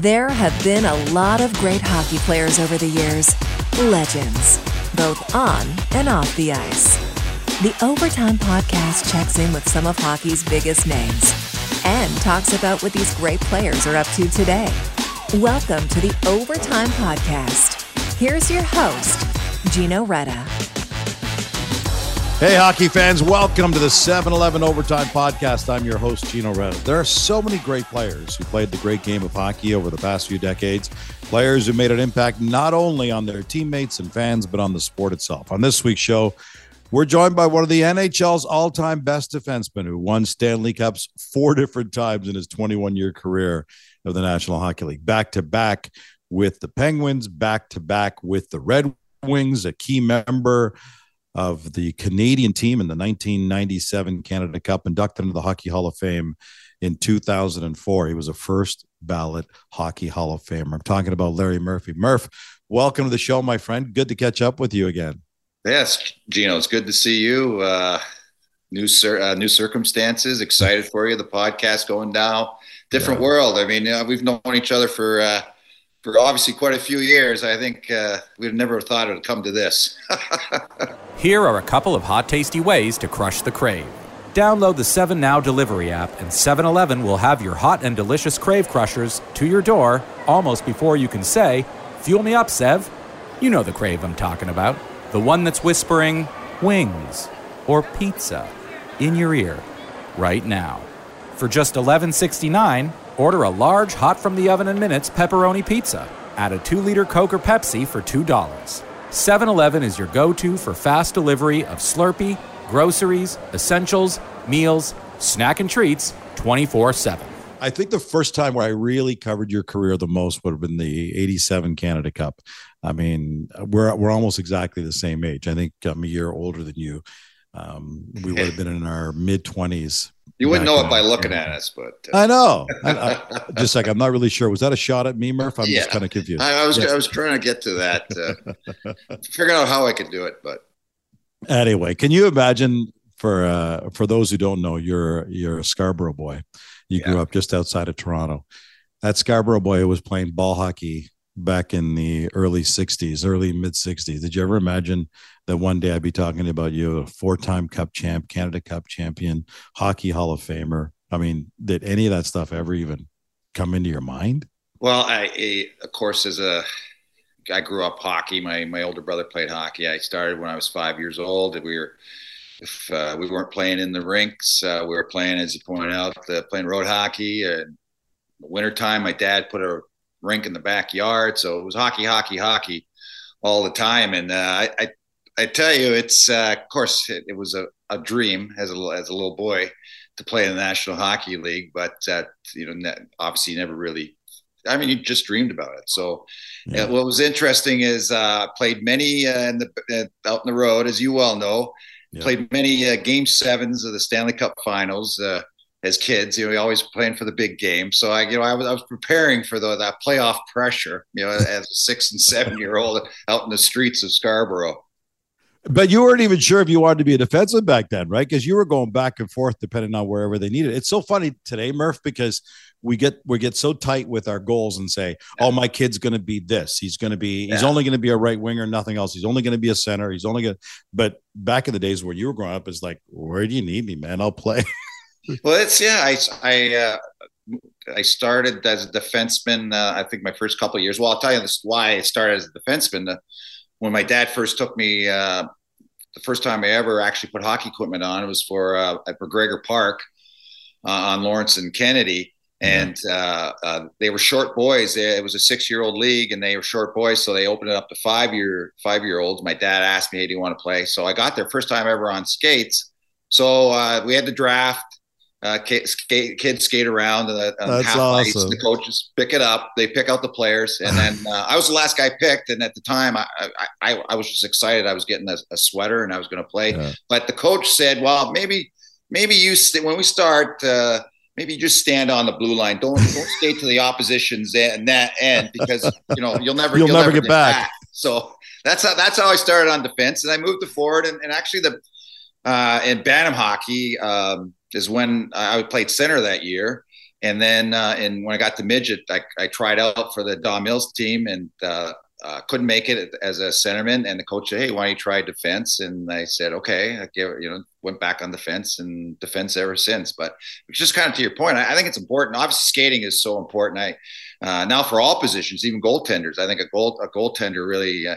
There have been a lot of great hockey players over the years, legends, both on and off the ice. The Overtime Podcast checks in with some of hockey's biggest names and talks about what these great players are up to today. Welcome to the Overtime Podcast. Here's your host, Gino Reda. Hey, hockey fans, welcome to the 7 Eleven Overtime Podcast. I'm your host, Gino Reda. There are so many great players who played the great game of hockey over the past few decades. Players who made an impact not only on their teammates and fans, but on the sport itself. On this week's show, we're joined by one of the NHL's all time best defensemen who won Stanley Cups four different times in his 21 year career of the National Hockey League, back to back with the Penguins, back to back with the Red Wings, a key member of the Canadian team in the 1997 Canada Cup, inducted into the Hockey Hall of Fame in 2004. He was a first ballot Hockey Hall of Famer. I'm talking about Larry Murphy. Murph, welcome to the show, my friend. Good to catch up with you again. Yes, Gino, it's good to see you. Uh, new cir- uh, new circumstances. Excited for you. The podcast going down. Different yeah. world. I mean, uh, we've known each other for uh, for obviously quite a few years. I think uh, we'd never thought it would come to this. Here are a couple of hot, tasty ways to crush the crave. Download the 7 Now delivery app, and 7 Eleven will have your hot and delicious crave crushers to your door almost before you can say, Fuel me up, Sev. You know the crave I'm talking about. The one that's whispering, wings or pizza in your ear right now. For just $11.69, order a large hot from the oven in minutes pepperoni pizza. Add a 2 liter Coke or Pepsi for $2. 7 Eleven is your go to for fast delivery of Slurpee, groceries, essentials, meals, snack and treats 24 7. I think the first time where I really covered your career the most would have been the 87 Canada Cup. I mean, we're, we're almost exactly the same age. I think I'm a year older than you. Um, we would have been in our mid 20s you wouldn't know it by looking at us, but uh. I know. I, I, just like I'm not really sure. Was that a shot at me, Murph? I'm yeah. just kind of confused. I, I was yes. I was trying to get to that, uh, figure out how I could do it, but anyway, can you imagine for uh, for those who don't know, you're you're a Scarborough boy. You yeah. grew up just outside of Toronto. That Scarborough boy was playing ball hockey back in the early 60s, early mid 60s. Did you ever imagine that one day I'd be talking about you, a four time cup champ, Canada Cup champion, hockey Hall of Famer? I mean, did any of that stuff ever even come into your mind? Well, I, I of course, as a I grew up hockey. My my older brother played hockey. I started when I was five years old. We were if uh, we weren't playing in the rinks, uh, we were playing, as you pointed out, playing road hockey. And wintertime, my dad put a rink in the backyard. So it was hockey, hockey, hockey all the time. And uh, I, I, I, tell you, it's uh, of course it, it was a, a, dream as a as a little boy to play in the National Hockey League, but uh, you know, ne- obviously never really. I mean, you just dreamed about it. So, yeah. what was interesting is uh, played many uh, in the uh, out in the road, as you well know. Yeah. Played many game sevens of the Stanley Cup Finals as kids. You know, we always playing for the big game. So I, you know, I was, I was preparing for the, that playoff pressure. You know, as a six and seven year old out in the streets of Scarborough. But you weren't even sure if you wanted to be a defenseman back then, right? Because you were going back and forth depending on wherever they needed. It's so funny today, Murph, because we get we get so tight with our goals and say, "Oh, my kid's going to be this. He's going to be. Yeah. He's only going to be a right winger, nothing else. He's only going to be a center. He's only going." to But back in the days where you were growing up, it's like, "Where do you need me, man? I'll play." well, it's yeah. I I uh, I started as a defenseman. Uh, I think my first couple of years. Well, I'll tell you this why I started as a defenseman. Uh, when my dad first took me, uh, the first time I ever actually put hockey equipment on, it was for uh, at McGregor Park uh, on Lawrence and Kennedy. And they were short boys. It was a six-year-old league, and they were short boys, so they opened it up to five-year five-year-olds. My dad asked me, "Hey, do you want to play?" So I got there first time ever on skates. So we had the draft uh, skate, kids skate around and uh, half awesome. ice. The coaches pick it up. They pick out the players, and then uh, I was the last guy picked. And at the time, I I, I was just excited. I was getting a, a sweater, and I was going to play. Yeah. But the coach said, "Well, maybe maybe you st- when we start." Uh, maybe you just stand on the blue line. Don't don't skate to the opposition's end, that end because you know you'll never you'll, you'll never, never, get, back. back. So that's how that's how I started on defense, and I moved to forward. And, and actually, the uh, in Bantam hockey, um, is when I played center that year. and then uh, and when I got to midget, I, I tried out for the Don Mills team and uh, uh, couldn't make it as a centerman. And the coach said, "Hey, why don't you try defense?" And I said, "Okay." I gave, you know went back on the fence and defense ever since. But it's just kind of to your point, I, I think it's important. Obviously, skating is so important. I uh, now for all positions, even goaltenders. I think a goal a goaltender really uh,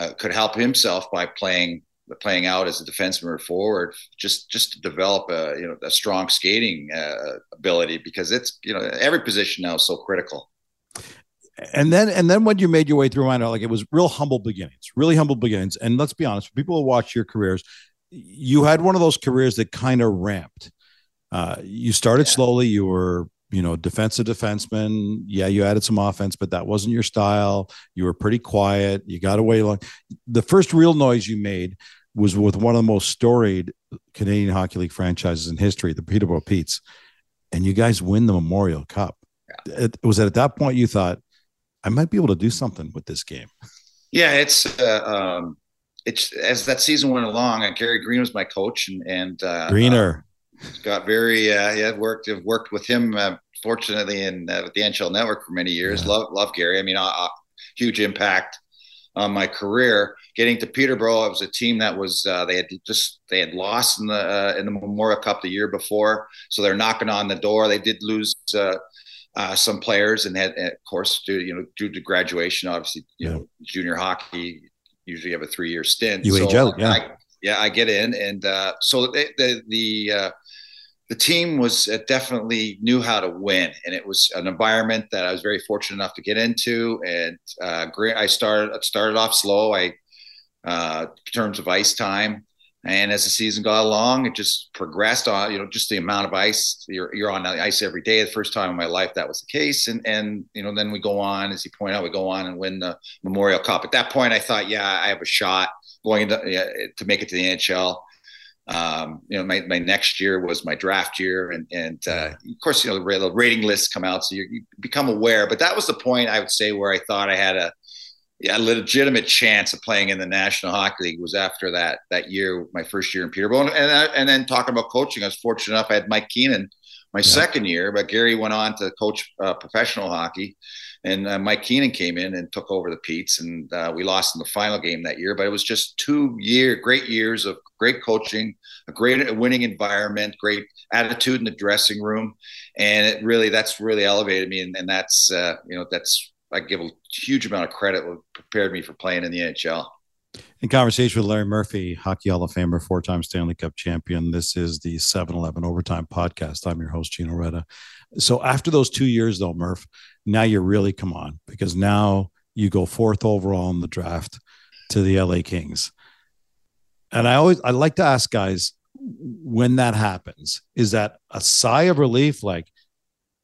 uh, could help himself by playing playing out as a defenseman or forward, just just to develop a you know a strong skating uh, ability because it's you know every position now is so critical. And then and then when you made your way through minor, like it was real humble beginnings, really humble beginnings. And let's be honest, people who watch your careers, you had one of those careers that kind of ramped. Uh, you started yeah. slowly. You were you know, defensive defenseman. Yeah, you added some offense, but that wasn't your style. You were pretty quiet. You got away long. The first real noise you made was with one of the most storied Canadian Hockey League franchises in history, the Peterborough Petes, and you guys win the Memorial Cup. Yeah. It, was it at that point you thought I might be able to do something with this game? Yeah, it's uh, um, it's as that season went along. Uh, Gary Green was my coach, and and uh, Greener uh, got very uh, yeah worked have worked with him uh, fortunately in uh, with the NHL Network for many years. Yeah. Love love Gary. I mean, a huge impact on my career. Getting to Peterborough, it was a team that was uh, they had just they had lost in the uh, in the Memorial Cup the year before, so they're knocking on the door. They did lose uh, uh some players, and had of course due you know due to graduation, obviously you yeah. know junior hockey usually have a three year stint. You so age out, yeah. I, yeah, I get in, and uh, so the the, the uh, the team was uh, definitely knew how to win, and it was an environment that I was very fortunate enough to get into. And uh, I started started off slow. I uh, in terms of ice time, and as the season got along, it just progressed on. You know, just the amount of ice you're you're on the ice every day. The first time in my life that was the case, and and you know then we go on, as you point out, we go on and win the Memorial Cup. At that point, I thought, yeah, I have a shot going to yeah, to make it to the NHL um, you know, my, my next year was my draft year, and and uh, of course, you know, the rating lists come out, so you, you, become aware. But that was the point I would say where I thought I had a, a legitimate chance of playing in the National Hockey League was after that that year, my first year in Peterborough, and and, and then talking about coaching, I was fortunate enough I had Mike Keenan my yeah. second year, but Gary went on to coach uh, professional hockey and uh, Mike Keenan came in and took over the Petes, and uh, we lost in the final game that year. But it was just two year, great years of great coaching, a great winning environment, great attitude in the dressing room, and it really that's really elevated me, and, and that's uh, you know that's I give a huge amount of credit what prepared me for playing in the NHL. In conversation with Larry Murphy, Hockey Hall of Famer, four time Stanley Cup champion. This is the 7 Eleven Overtime Podcast. I'm your host, Gino Reda. So, after those two years, though, Murph, now you really come on because now you go fourth overall in the draft to the LA Kings. And I always I like to ask guys when that happens, is that a sigh of relief like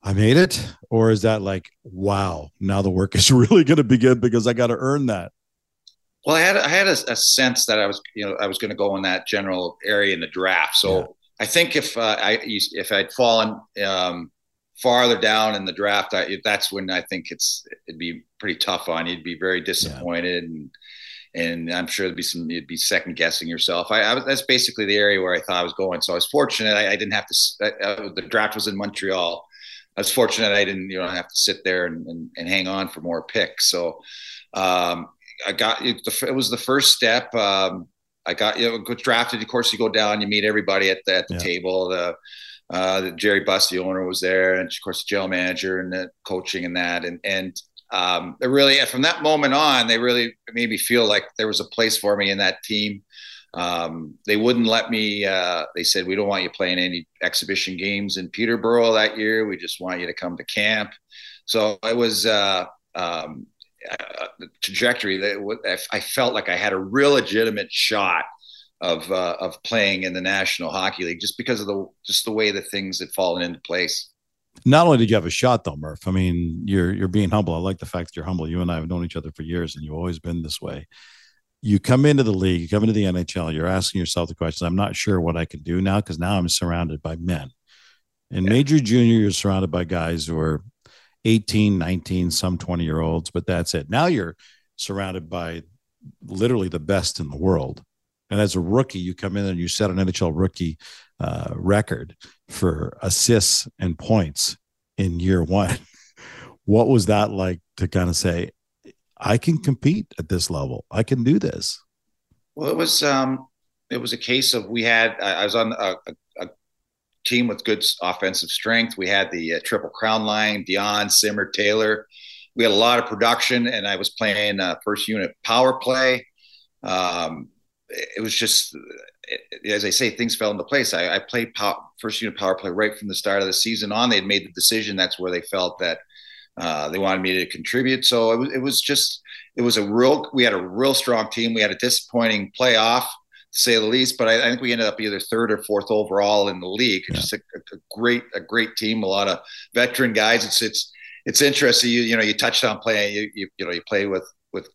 I made it or is that like wow, now the work is really going to begin because I got to earn that? Well, I had I had a, a, sense that I was you know I was going to go in that general area in the draft. So yeah. I think if uh, I if I'd fallen um, farther down in the draft, I, that's when I think it's it'd be pretty tough on you. You'd be very disappointed, yeah. and and I'm sure there'd be some you'd be second guessing yourself. I, I, that's basically the area where I thought I was going. So I was fortunate. I, I didn't have to. Uh, the draft was in Montreal. I was fortunate. I didn't you know have to sit there and, and, and hang on for more picks. So um, I got it, was the first step. Um, I got you know drafted. Of course, you go down, you meet everybody at the, at the yeah. table. The uh, Jerry Buss, the owner, was there, and of course the general manager and the coaching and that, and and um, it really from that moment on, they really made me feel like there was a place for me in that team. Um, they wouldn't let me. Uh, they said we don't want you playing any exhibition games in Peterborough that year. We just want you to come to camp. So it was uh, um, uh, the trajectory that I felt like I had a real legitimate shot of uh, of playing in the National Hockey League just because of the just the way that things had fallen into place. Not only did you have a shot though, Murph. I mean, you're you're being humble. I like the fact that you're humble. You and I have known each other for years, and you've always been this way. You come into the league, you come into the NHL, you're asking yourself the question, I'm not sure what I can do now because now I'm surrounded by men. In yeah. major junior, you're surrounded by guys who are 18, 19, some 20 year olds, but that's it. Now you're surrounded by literally the best in the world. And as a rookie, you come in and you set an NHL rookie uh, record for assists and points in year one. what was that like to kind of say, I can compete at this level. I can do this. Well, it was um, it was a case of we had I was on a, a, a team with good offensive strength. We had the uh, triple crown line, Dionne, Simmer, Taylor. We had a lot of production, and I was playing uh, first unit power play. Um, it was just, as I say, things fell into place. I, I played first unit power play right from the start of the season on. They had made the decision. That's where they felt that uh, they wanted me to contribute. So it was, it was just, it was a real, we had a real strong team. We had a disappointing playoff to say the least, but I, I think we ended up either third or fourth overall in the league. Yeah. Just a, a, great, a great team, a lot of veteran guys. It's, it's, it's interesting. You, you know, you touched on playing, you, you, you know, you play with, with,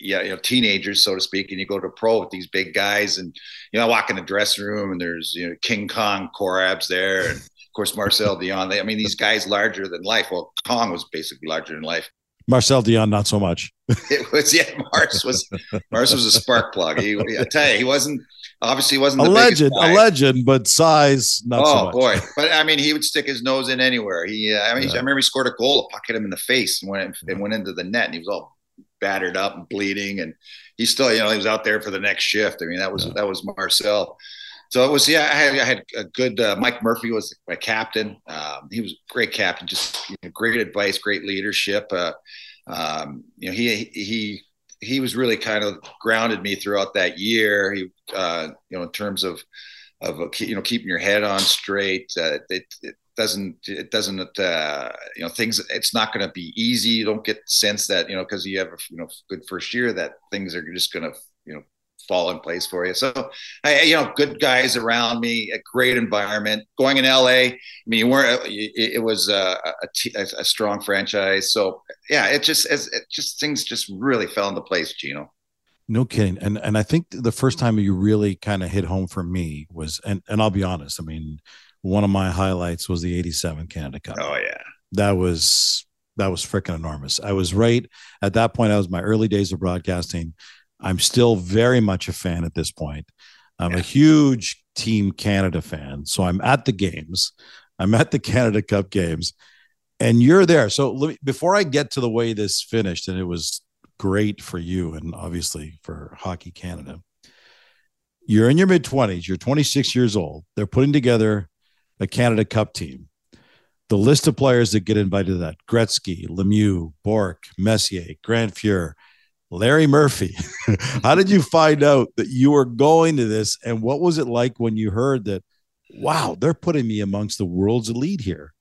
yeah, you know, teenagers, so to speak, and you go to pro with these big guys, and you know, I walk in the dressing room, and there's you know King Kong Korab's there, and course, Marcel Dionne. They, I mean, these guys larger than life. Well, Kong was basically larger than life. Marcel Dionne, not so much. it was yeah. Mars was Mars was a spark plug. He, I tell you, he wasn't obviously he wasn't a legend, a legend, but size not oh, so much. boy, but I mean, he would stick his nose in anywhere. He, uh, I mean, yeah. I remember he scored a goal, a puck hit him in the face, and went and went into the net, and he was all battered up and bleeding, and he still, you know, he was out there for the next shift. I mean, that was yeah. that was Marcel so it was yeah. I had, I had a good uh, Mike Murphy was my captain. Um, he was a great captain, just you know, great advice, great leadership. Uh, um, you know, he he he was really kind of grounded me throughout that year. He uh, you know in terms of of you know keeping your head on straight. Uh, it, it doesn't it doesn't uh, you know things. It's not going to be easy. You don't get the sense that you know because you have a you know good first year that things are just going to you know fall in place for you. So, I, you know, good guys around me, a great environment. Going in LA, I mean, you weren't. Uh, it, was uh, a, a, a, strong franchise. So, yeah, it just it just things just really fell into place, Gino. No kidding. And and I think the first time you really kind of hit home for me was, and and I'll be honest. I mean, one of my highlights was the '87 Canada Cup. Oh yeah, that was that was freaking enormous. I was right at that point. I was my early days of broadcasting. I'm still very much a fan at this point. I'm yeah. a huge Team Canada fan. So I'm at the games, I'm at the Canada Cup games, and you're there. So me, before I get to the way this finished, and it was great for you and obviously for Hockey Canada, you're in your mid 20s, you're 26 years old. They're putting together a Canada Cup team. The list of players that get invited to that Gretzky, Lemieux, Bourque, Messier, Grant Fuhr, Larry Murphy. How did you find out that you were going to this? And what was it like when you heard that, wow, they're putting me amongst the world's elite here?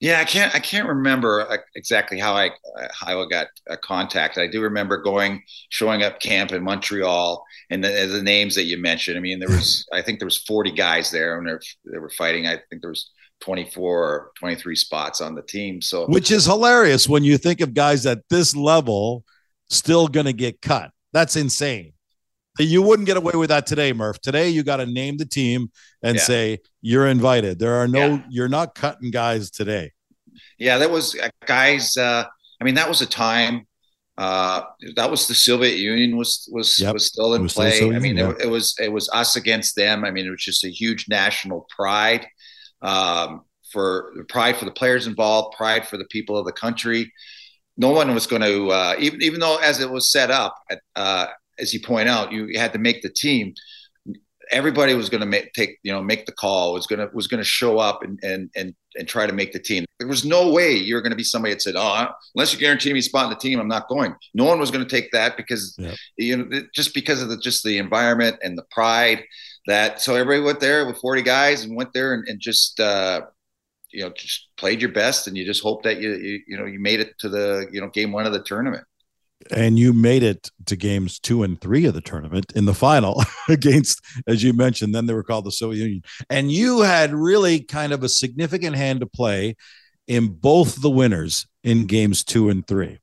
Yeah, I can't. I can't remember uh, exactly how I how I got a contact. I do remember going, showing up camp in Montreal, and the, the names that you mentioned. I mean, there was, I think there was forty guys there, and they were fighting. I think there was 24 or 23 spots on the team. So, which is hilarious when you think of guys at this level still going to get cut. That's insane. You wouldn't get away with that today, Murph. Today, you got to name the team and yeah. say you're invited. There are no, yeah. you're not cutting guys today. Yeah, that was uh, guys. Uh, I mean, that was a time. Uh, that was the Soviet Union was was yep. was still in play. Still I mean, yeah. it, it, was it was us against them. I mean, it was just a huge national pride um, for pride for the players involved, pride for the people of the country no one was going to uh, even even though as it was set up, uh, as you point out, you had to make the team. Everybody was going to make take you know make the call was going to was going to show up and and and and try to make the team. There was no way you were going to be somebody that said, "Oh, unless you guarantee me a spot in the team, I'm not going." No one was going to take that because yeah. you know just because of the just the environment and the pride that. So everybody went there with 40 guys and went there and, and just uh, you know just played your best and you just hope that you, you you know you made it to the you know game one of the tournament and you made it to games two and three of the tournament in the final against, as you mentioned, then they were called the Soviet Union. And you had really kind of a significant hand to play in both the winners in games two and three.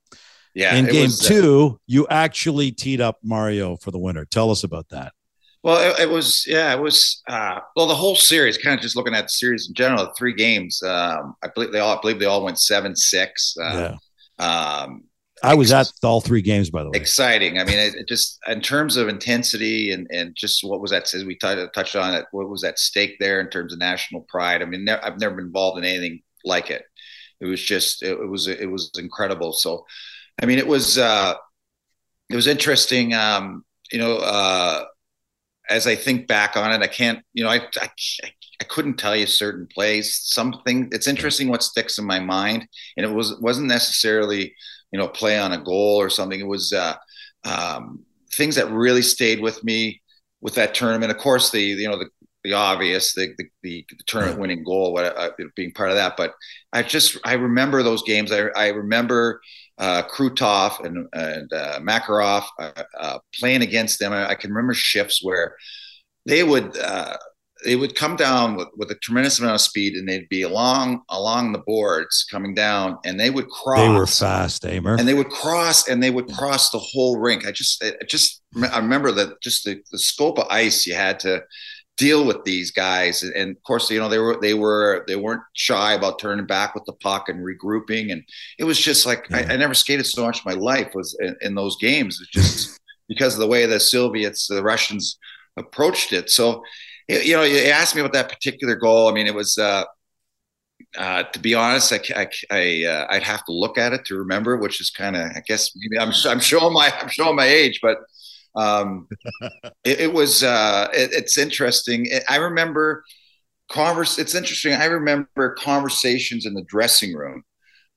Yeah. In game was, uh, two, you actually teed up Mario for the winner. Tell us about that. Well, it, it, was yeah, it was uh, well the whole series. Kind of just looking at the series in general, the three games. Um, I believe they all I believe they all went seven six. Uh, yeah. Um, I was at all three games, by the way. Exciting. I mean, it, it just in terms of intensity and and just what was that? As we t- touched on it, what was at stake there in terms of national pride? I mean, ne- I've never been involved in anything like it. It was just it, it was it was incredible. So, I mean, it was uh, it was interesting. Um, you know, uh, as I think back on it, I can't. You know, I I, I couldn't tell you certain plays. Something it's interesting what sticks in my mind, and it was wasn't necessarily you know play on a goal or something. It was uh, um, things that really stayed with me with that tournament. Of course, the you know the the obvious, the the, the, the tournament winning goal, what uh, being part of that. But I just I remember those games. I I remember uh, Krutov and and uh, Makarov uh, uh, playing against them. I, I, can remember shifts where they would uh, they would come down with, with a tremendous amount of speed and they'd be along along the boards coming down and they would cross they were fast Amer. And they would cross and they would cross the whole rink. I just i just i remember that just the, the scope of ice you had to deal with these guys and of course you know they were they were they weren't shy about turning back with the puck and regrouping and it was just like yeah. I, I, never skated so much in my life was in, in those games it's just because of the way the soviets the russians approached it so you know, you asked me about that particular goal. I mean, it was, uh, uh, to be honest, I, I, I uh, I'd have to look at it to remember, which is kind of, I guess, maybe I'm, I'm showing my, I'm showing my age, but um, it, it, was, uh, it, it's interesting. I remember converse. It's interesting. I remember conversations in the dressing room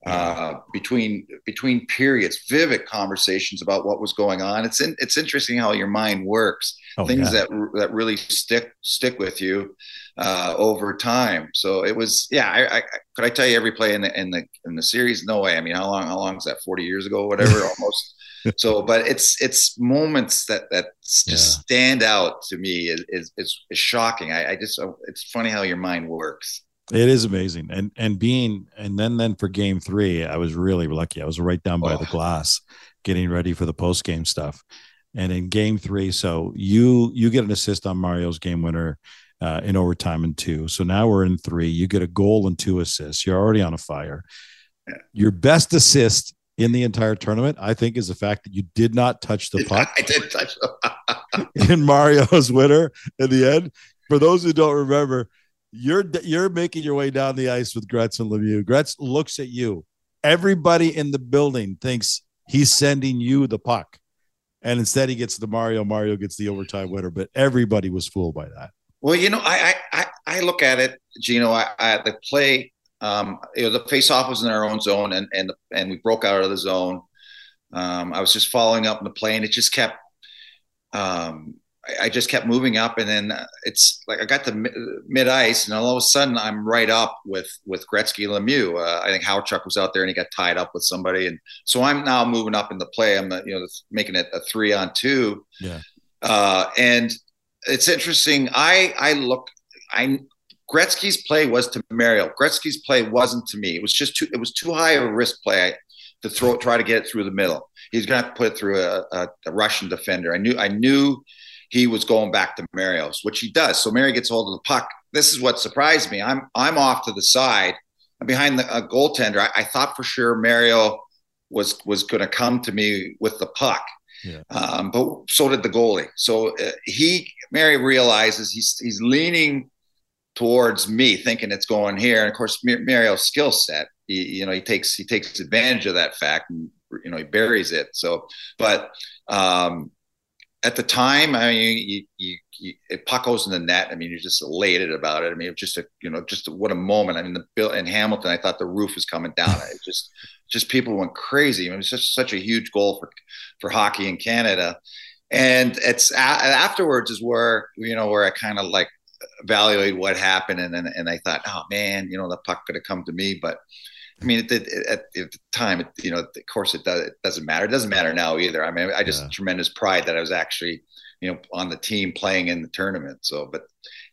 uh, between between periods, vivid conversations about what was going on. It's in, it's interesting how your mind works. Oh, Things yeah. that that really stick stick with you uh, over time. So it was, yeah. I, I, could I tell you every play in the in the in the series? No way. I mean, how long how long is that? Forty years ago, whatever, almost. So, but it's it's moments that that just yeah. stand out to me is is, is, is shocking. I, I just it's funny how your mind works. It is amazing, and and being and then then for game three, I was really lucky. I was right down by oh. the glass, getting ready for the post game stuff. And in game three, so you you get an assist on Mario's game winner uh, in overtime in two. So now we're in three. You get a goal and two assists. You're already on a fire. Your best assist in the entire tournament, I think, is the fact that you did not touch the puck. I did touch in Mario's winner in the end. For those who don't remember, you're you're making your way down the ice with Gretz and Lemieux. Gretz looks at you. Everybody in the building thinks he's sending you the puck, and instead he gets the Mario. Mario gets the overtime winner. But everybody was fooled by that. Well, you know, I I I look at it, Gino. I, I the play. Um, you know, the face-off was in our own zone, and and and we broke out of the zone. Um, I was just following up in the play, and it just kept um, I, just kept moving up, and then it's like I got to mid ice, and all of a sudden I'm right up with with Gretzky Lemieux. Uh, I think Hawerchuk was out there, and he got tied up with somebody, and so I'm now moving up in the play. I'm you know making it a three on two. Yeah. Uh, and it's interesting. I I look. I Gretzky's play was to Mario. Gretzky's play wasn't to me. It was just too. It was too high of a risk play to throw. Try to get it through the middle. He's going to put it through a, a, a Russian defender. I knew. I knew he was going back to Mario's, which he does. So Mary gets hold of the puck. This is what surprised me. I'm I'm off to the side. I'm behind the goaltender. I, I, thought for sure Mario was was going to come to me with the puck. Yeah. Um, but so did the goalie. So uh, he Mary realizes he's he's leaning towards me, thinking it's going here. And of course, Mario's skill set, you know, he takes he takes advantage of that fact, and you know, he buries it. So, but um, at the time, I mean, you, you, you, it puck goes in the net. I mean, you're just elated about it. I mean, just a, you know, just a, what a moment. I mean, the bill in Hamilton, I thought the roof was coming down. It just, just people went crazy. I mean, it was just such a huge goal for, for hockey in Canada. And it's a, afterwards is where, you know, where I kind of like evaluate what happened. And, and, and I thought, oh man, you know, the puck could have come to me, but I mean, at the, at the time, it, you know, of course, it, does, it doesn't matter. It doesn't matter now either. I mean, I just yeah. tremendous pride that I was actually, you know, on the team playing in the tournament. So, but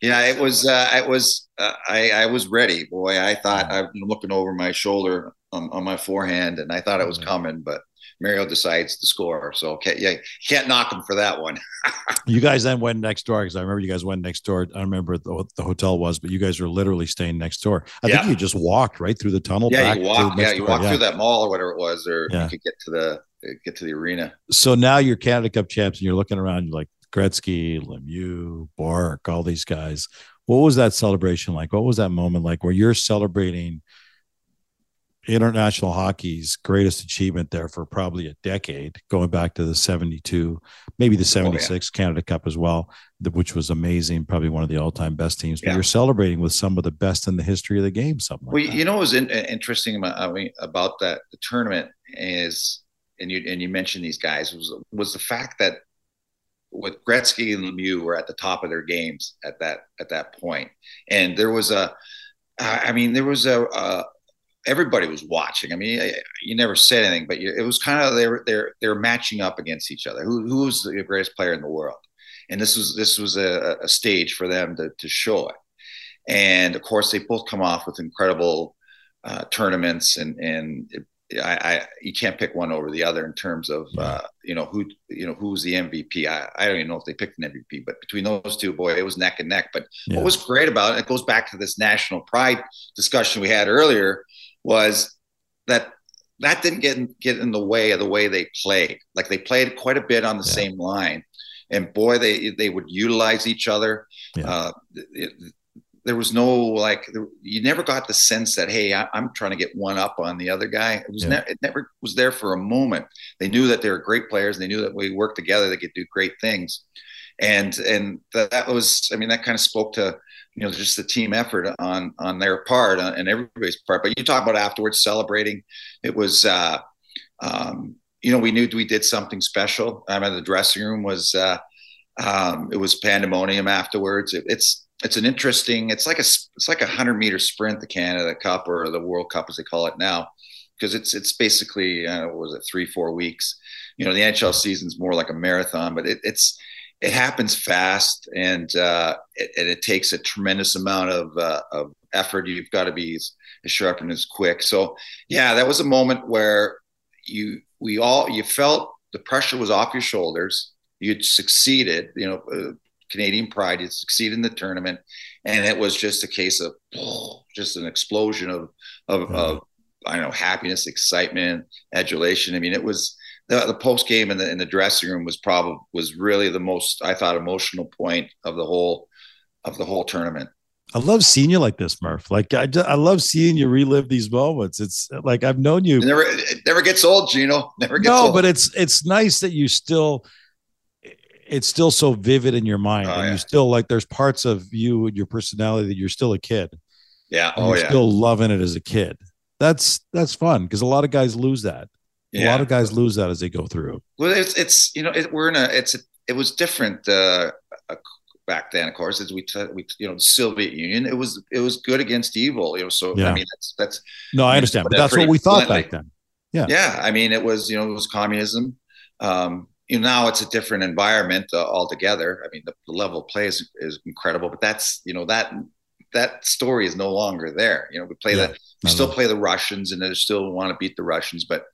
yeah, it was, uh, it was, uh, I, I was ready. Boy, I thought I'm looking over my shoulder on, on my forehand, and I thought it was coming, but Mario decides to score. So okay, yeah, can't knock him for that one. you guys then went next door because I remember you guys went next door. I remember the, the hotel was, but you guys were literally staying next door. I yeah. think you just walked right through the tunnel. Yeah, you walked. Yeah, you walk yeah. through that mall or whatever it was, or yeah. you could get to the get to the arena. So now you're Canada Cup champs, and you're looking around. You're like Gretzky, Lemieux, Bourque, all these guys. What was that celebration like? What was that moment like where you're celebrating? International hockey's greatest achievement there for probably a decade, going back to the 72, maybe the 76 oh, yeah. Canada Cup as well, which was amazing, probably one of the all time best teams. But yeah. you're celebrating with some of the best in the history of the game. Something well, like you know, what was in, uh, interesting about, uh, I mean, about that the tournament is, and you and you mentioned these guys was was the fact that with Gretzky and Lemieux were at the top of their games at that at that point, and there was a, I mean, there was a, a everybody was watching. I mean, you never said anything, but it was kind of they were they're they're matching up against each other. Who who was the greatest player in the world? And this was this was a, a stage for them to to show it. And of course, they both come off with incredible uh, tournaments, and and it, I, I, you can't pick one over the other in terms of uh, you know who you know who's the MVP. I, I don't even know if they picked an MVP, but between those two, boy, it was neck and neck. But yeah. what was great about it, it goes back to this national pride discussion we had earlier was that that didn't get get in the way of the way they played. Like they played quite a bit on the yeah. same line, and boy, they they would utilize each other. Yeah. Uh, it, there was no like you never got the sense that hey I, am trying to get one up on the other guy it was yeah. ne- it never was there for a moment they knew that they were great players And they knew that we worked together they could do great things and and that was i mean that kind of spoke to you know just the team effort on on their part uh, and everybody's part. But you talk about afterwards celebrating. It was uh um you know we knew we did something special. I mean the dressing room was uh um it was pandemonium afterwards. It, it's it's an interesting it's like a it's like a 100 meter sprint the canada cup or the world cup as they call it now because it's it's basically uh, what was it three four weeks. You know the nhl season's more like a marathon but it, it's it happens fast and uh, it, and it takes a tremendous amount of, uh, of effort. You've got to be as, as sharp and as quick. So yeah, that was a moment where you we all you felt the pressure was off your shoulders. You'd succeeded, you know, uh, Canadian pride. You'd succeeded in the tournament, and it was just a case of oh, just an explosion of of, mm-hmm. of I don't know happiness, excitement, adulation. I mean, it was the, the post game in the in the dressing room was probably was really the most I thought emotional point of the whole of the whole tournament. I love seeing you like this, Murph. Like I, just, I love seeing you relive these moments. It's like I've known you. It never, it never gets old, Gino. Never gets no, old. but it's it's nice that you still. It's still so vivid in your mind, oh, and yeah. you still like. There's parts of you and your personality that you're still a kid. Yeah. oh, you're yeah. Still loving it as a kid. That's that's fun because a lot of guys lose that. Yeah. A lot of guys lose that as they go through. Well, it's it's you know it, we're in a it's a, it was different uh, back then. Of course, as we t- we you know the Soviet Union, it was it was good against evil. You know, so yeah. I mean that's that's no, I understand, but that's what we thought bluntly. back then. Yeah, yeah. I mean, it was you know it was communism. Um, you know now it's a different environment uh, altogether. I mean, the, the level of play is, is incredible, but that's you know that that story is no longer there. You know, we play yeah, the we still play the Russians and they still want to beat the Russians, but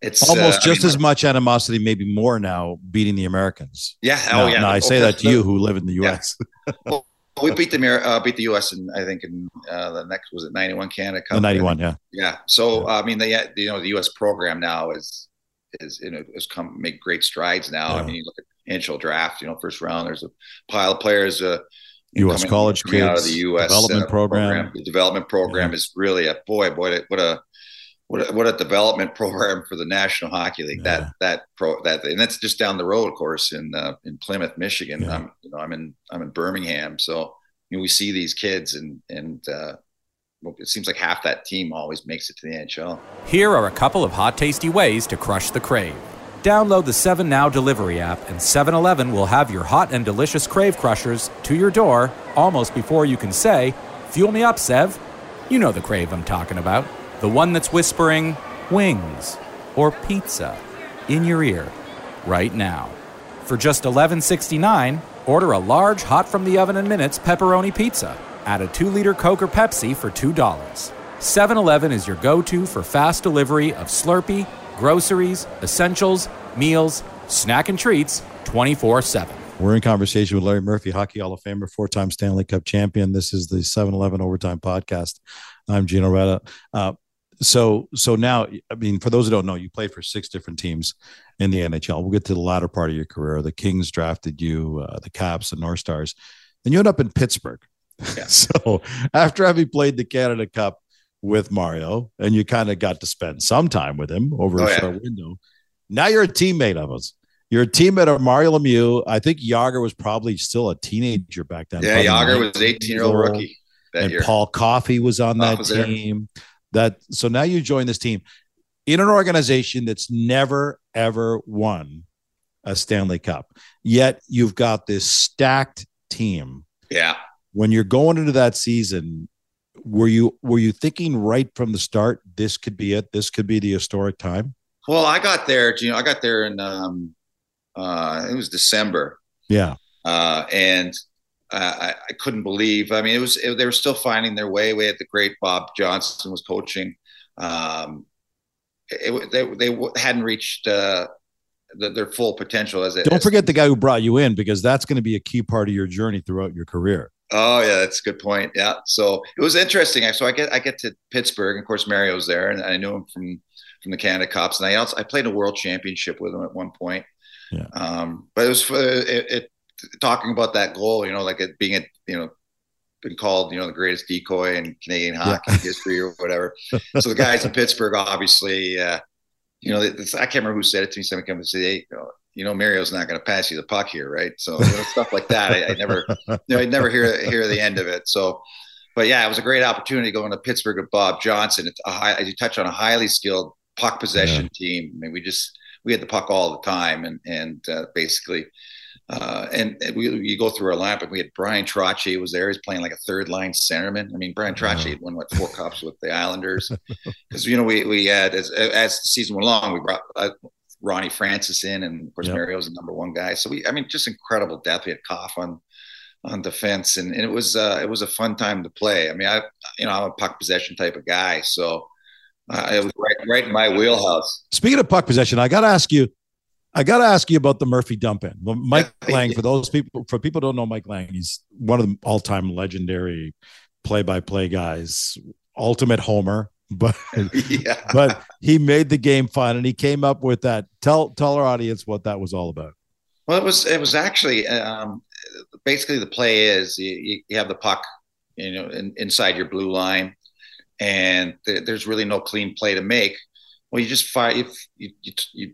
it's almost uh, just I mean, as much animosity, maybe more now, beating the Americans. Yeah. Oh, now, yeah. Now I say that to you, who live in the U.S. Yeah. well, we beat the uh, beat the U.S. and I think in uh, the next was it '91 Canada Cup. The '91, yeah. Yeah. So yeah. I mean, the you know the U.S. program now is is you know has come make great strides now. Yeah. I mean, you look at NHL draft, you know, first round. There's a pile of players. Uh, U.S. Coming, college coming kids, out of the U.S. development uh, program. program. The development program is really a boy, boy, what a what a, what a development program for the National Hockey League. Yeah. That that pro that and that's just down the road, of course, in uh, in Plymouth, Michigan. Yeah. I'm you know I'm in I'm in Birmingham, so you know, we see these kids and and uh, it seems like half that team always makes it to the NHL. Here are a couple of hot, tasty ways to crush the crave. Download the 7 Now delivery app, and 7 Eleven will have your hot and delicious crave crushers to your door almost before you can say, Fuel me up, Sev. You know the crave I'm talking about. The one that's whispering wings or pizza in your ear right now. For just $11.69, order a large hot from the oven in minutes pepperoni pizza. Add a 2 liter Coke or Pepsi for $2. 7 Eleven is your go to for fast delivery of Slurpee, groceries, essentials, meals, snack, and treats 24 7. We're in conversation with Larry Murphy, Hockey Hall of Famer, four time Stanley Cup champion. This is the 7 Eleven Overtime Podcast. I'm Gino Reda. Uh, so so now i mean for those who don't know you played for six different teams in the nhl we'll get to the latter part of your career the kings drafted you uh, the caps the north stars and you end up in pittsburgh yeah. so after having played the canada cup with Mario, and you kind of got to spend some time with him over Oh, a yeah. short window. Now you're a teammate of us. You're a teammate of Mario Lemieux. I think Jagr was probably still a teenager back then. Yeah, Jagr was 19 18 year old rookie that and year. Paul Coffey was on that was there. That so now you join this team in an organization that's never ever won a Stanley Cup. Yet you've got this stacked team. yeah. When you're going into that season, were you were you thinking right from the start this could be it? This could be the historic time? Well, I got there, you know, I got there in, um, uh, it was December. Yeah. uh, and uh, I, I couldn't believe. I mean, it was it, they were still finding their way. We had the great Bob Johnson was coaching. Um, it, they they hadn't reached uh, the, their full potential as it. Don't as- forget the guy who brought you in because that's going to be a key part of your journey throughout your career. Oh yeah, that's a good point. Yeah, so it was interesting. So I get I get to Pittsburgh, and of course Mario's there, and I knew him from from the Canada Cups, and I also I played a World Championship with him at one point. Yeah. Um, but it was for it, it talking about that goal, you know, like it being a you know been called you know the greatest decoy in Canadian hockey history or whatever. So the guys in Pittsburgh, obviously, uh, you know, this, I can't remember who said it to me. Someone came and said, "Hey, you know, you know Mario's not going to pass you the puck here, right?" So you know, stuff like that. I, I never, you know, I'd never hear hear the end of it. So, but yeah, it was a great opportunity going to Pittsburgh with Bob Johnson. It's a high, as you touch on a highly skilled puck possession team. I mean, we just we had the puck all the time, and and uh, basically. Uh, and, and we you go through our lineup, and we had Brian Trottier was there. He's playing like a third line centerman. I mean, Brian Trottier had won what four cups with the Islanders because you know we we had as as the season went along, we brought uh, Ronnie Francis in, and of course Yep. Mario's the number one guy. So we, I mean, just incredible depth. We had Koff on on defense, and, and it was uh, it was a fun time to play. I mean, I you know I'm a puck possession type of guy, so uh, it was right right in my wheelhouse. Speaking of puck possession, I got to ask you. I got to ask you about the Murphy dump in. Mike. Lange, for those people, for people who don't know Mike Lange, he's one of the all-time legendary play-by-play guys, ultimate homer. But yeah. but he made the game fun, and he came up with that. Tell tell our audience what that was all about. Well, it was it was actually um, basically the play is you, you have the puck, you know, in, inside your blue line, and th- there's really no clean play to make. Well, you just fire you you, you, you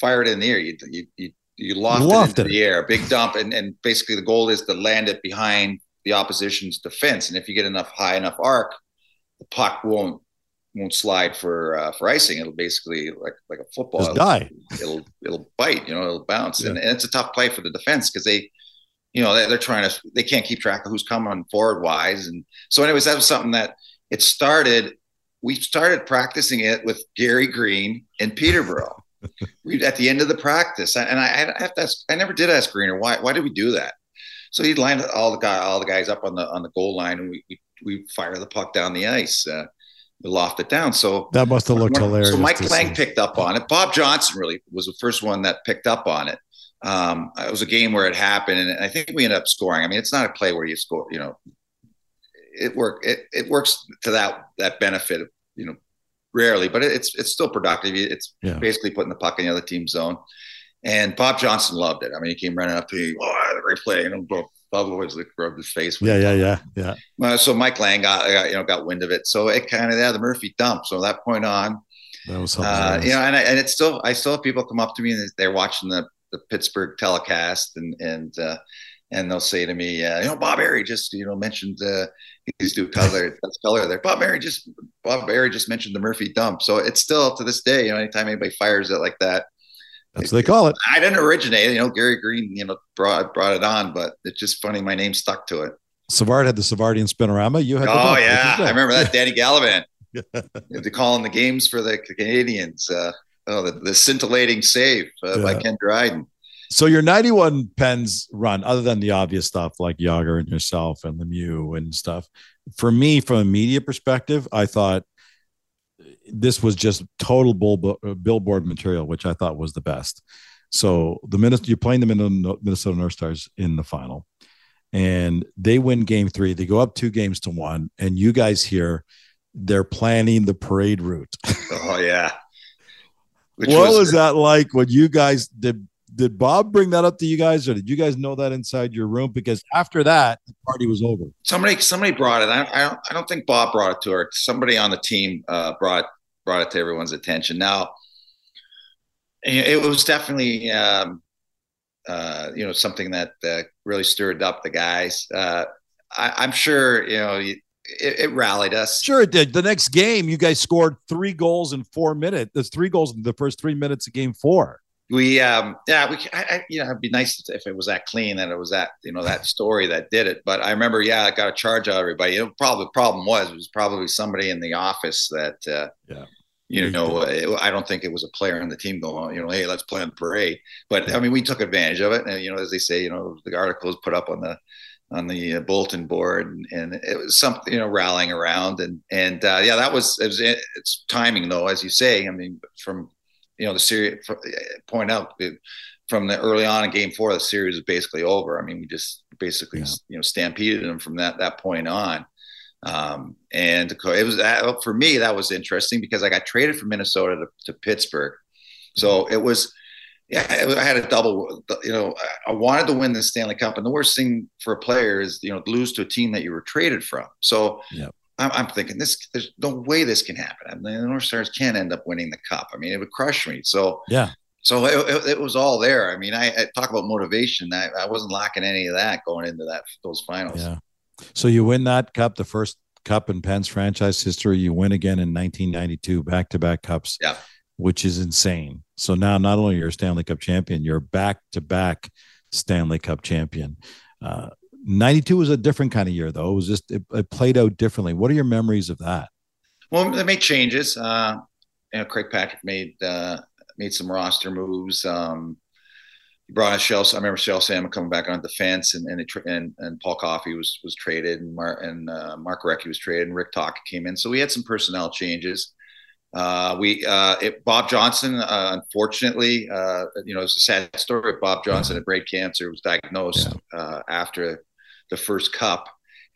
fire it in the air. You you you, you loft, Loft it into it. the air, big dump, and and basically the goal is to land it behind the opposition's defense. And if you get enough high enough arc, the puck won't won't slide for uh, for icing. It'll basically like like a football. Just It'll- die. it'll it'll bite, you know, it'll bounce, and, and it's a tough play for the defense because they, you know, they, they're trying to they can't keep track of who's coming forward wise, and so anyways, that was something that it started. We started practicing it with Gary Green in Peterborough. we at the end of the practice, and I, I have to ask, I never did ask Greener why why did we do that. So he'd line all the guy all the guys up on the on the goal line, and we we, we fire the puck down the ice. Uh, we loft it down. So That must have looked hilarious. So Mike Lange see. picked up on it. Bob Johnson really was the first one that picked up on it. Um, it was a game where it happened, and I think we ended up scoring. I mean, it's not a play where you score. You know, it work. It, it works to that that benefit. You know, rarely, but it's it's still productive. It's Yeah. basically putting the puck in the other team's zone. And Bob Johnson loved it. I mean, he came running up to me. Oh, great play! You know, Bob always like rubbed his face. with Yeah, yeah, yeah, yeah. Well, so Mike Lange got, got you know got wind of it. So it kind of yeah, the Murphy dump. So that point on, That was uh, you know, and I, and it's still I still have people come up to me and they're watching the the Pittsburgh telecast and and uh, and they'll say to me, uh, you know, Bob Errey just you know mentioned uh, he's do color that's color there. Bob Errey just Bob Errey just mentioned the Murphy dump. So it's still to this day, you know, anytime anybody fires it like that, That's what they call it. I didn't originate it. You know, Gary Green, you know, brought brought it on, but it's just funny. My name stuck to it. Savard had the Savardian spinorama. You had. Oh yeah. I remember that. Danny Gallivan. They're calling the games for the Canadiens. Uh, oh, the, the scintillating save uh, by Ken Dryden. So your 91 pens run, other than the obvious stuff like Jagr and yourself and Lemieux and stuff, for me, from a media perspective, I thought this was just total bull, billboard material, which I thought was the best. So the minute you're playing the Minnesota North Stars in the final, and they win game three, they go up two games to one, and you guys hear they're planning the parade route. Oh yeah. Which what was, that like when you guys did did Bob bring that up to you guys, or did you guys know that inside your room? Because after that, the party was over. Somebody somebody brought it. I, I don't I don't think Bob brought it to her. Somebody on the team uh, brought brought it to everyone's attention. Now, it was definitely um, uh, you know something that uh, really stirred up the guys. Uh, I, am sure you know it, it, rallied us. Sure, it did. The next game, you guys scored three goals in four minutes. There's three goals in the first three minutes of game four. We, um, yeah, we, I, I, you know, it'd be nice if it was that clean and it was that, you know, that story that did it. But I remember, yeah, I got a charge out of everybody. You know, probably the problem was it was probably somebody in the office that, uh, yeah you know, it, I don't think it was a player on the team going, you know, hey, let's play on the parade. But I mean, we took advantage of it, and you know, as they say, you know, the article articles put up on the on the uh, bulletin board, and, and, it was something, you know, rallying around, and and uh, yeah, that was it was it's timing though, as you say. I mean, from you know the series point out from the early on in Game Four, the series is basically over. I mean, we just basically yeah. you know stampeded them from that that point on. Um, and it was that for me, that was interesting because I got traded from Minnesota to, to Pittsburgh. So it was, yeah, I had a double, you know, I wanted to win the Stanley Cup. And the worst thing for a player is, you know, lose to a team that you were traded from. So yep. I'm, I'm, thinking this, there's no way this can happen. I mean, the North Stars can't end up winning the cup. I mean, it would crush me. So, yeah. So it, it, it was all there. I mean, I, I talk about motivation. I, I wasn't lacking any of that going into that those finals. Yeah. So you win that cup, the first cup in Pens franchise history. You win again in 1992, back to back cups, yeah. which is insane. So now not only you're a Stanley Cup champion, you're back to back Stanley Cup champion. Uh, 92 was a different kind of year, though. It was just, it, it, played out differently. What are your memories of that? Well, they made changes. Uh, you know, Craig Patrick made, uh, made some roster moves. Um, he brought in Kjell. I remember Kjell Samuelsson coming back on defense, and and, it, and, and Paul Coffey was was traded, and Mark and uh, Mark Recchi was traded, and Rick Tocchet came in. So we had some personnel changes. Uh, we uh, it, Bob Johnson, uh, unfortunately, uh, you know, it's a sad story. Bob Johnson had brain cancer, was diagnosed yeah. Uh, after the first Cup,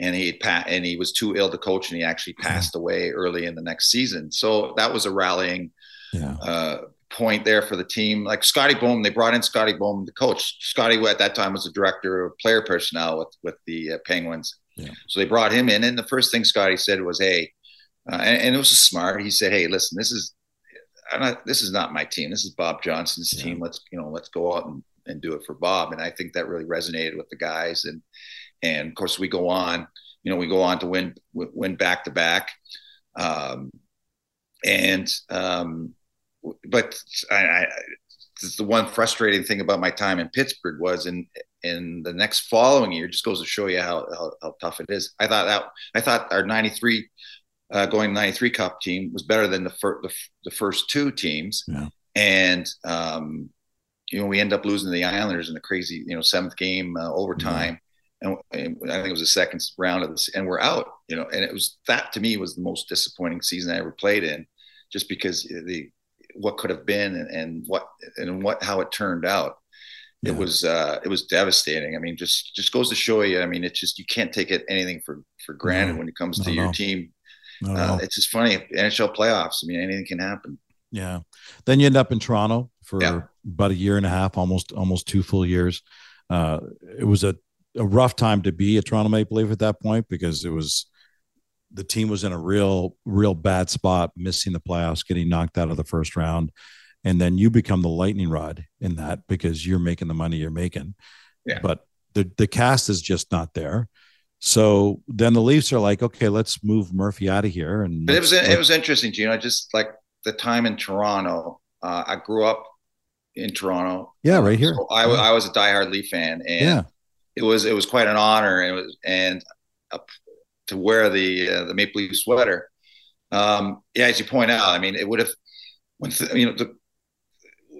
and he pa- and he was too ill to coach, and he actually passed away early in the next season. So that was a rallying. Yeah point there for the team. Like Scotty Bowman, they brought in Scotty Bowman, the coach. Scotty at that time was the director of player personnel with with the uh, Penguins. Yeah. So they brought him in, and the first thing Scotty said was, "Hey," uh, and, and, it was smart. He said, "Hey, listen, this is not, this is not my team. This is Bob Johnson's yeah. team. Let's you know, let's go out and, and do it for Bob." And I think that really resonated with the guys. And and of course, we go on. You know, we go on to win win back to back. Um, and um, but I, I the one frustrating thing about my time in Pittsburgh was in in the next following year just goes to show you how, how, how tough it is. I thought that I thought our 93 uh, going 93 cup team was better than the, fir- the, the first two teams. Yeah. And, um, you know, we end up losing the Islanders in the crazy, you know, seventh game uh, overtime. And, and, I think it was the second round of this, and we're out, you know, and it was that to me was the most disappointing season I ever played in just because the, what could have been and, and what and what how it turned out. Yeah. It was uh, it was devastating. I mean, just just goes to show you. I mean, it's just you can't take it anything for for granted no, when it comes to no, your team. Uh, it's just funny NHL playoffs. I mean, anything can happen. Yeah. Then you end up in Toronto for yeah. about a year and a half, almost almost two full years. Uh, it was a, a rough time to be a Toronto Maple Leaf at that point because it was the team was in a real, real bad spot, missing the playoffs, getting knocked out of the first round. And then you become the lightning rod in that because you're making the money you're making. Yeah. But the, the cast is just not there. So then the Leafs are like, okay, let's move Murphy out of here. And but it was it was interesting, Gino. Just like the time in Toronto, uh, I grew up in Toronto. Yeah, right here. So I, I was a diehard Leaf fan, and yeah. It was it was quite an honor. And it was and a, to wear the uh, the Maple Leaf sweater. Um, yeah, as you point out, I mean, it would have when th- you know the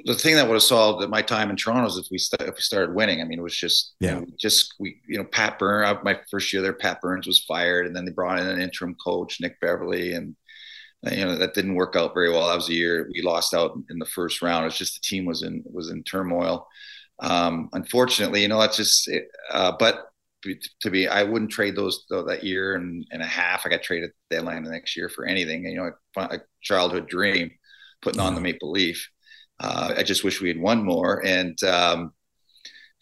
the thing that would have solved my time in Toronto is if we st- if we started winning. I mean, it was just yeah, you know, just we you know Pat Burns. My first year there, Pat Burns was fired, and then they brought in an interim coach, Nick Beverley, and uh, you know that didn't work out very well. That was a year we lost out in the first round. It's just the team was in was in turmoil. Um, unfortunately, you know that's just. Uh, but to be I wouldn't trade those though, that year and, and a half. I got traded deadline the next year for anything. And, you know, a childhood dream putting on the Maple Leaf. uh, I just wish we had won more. And um,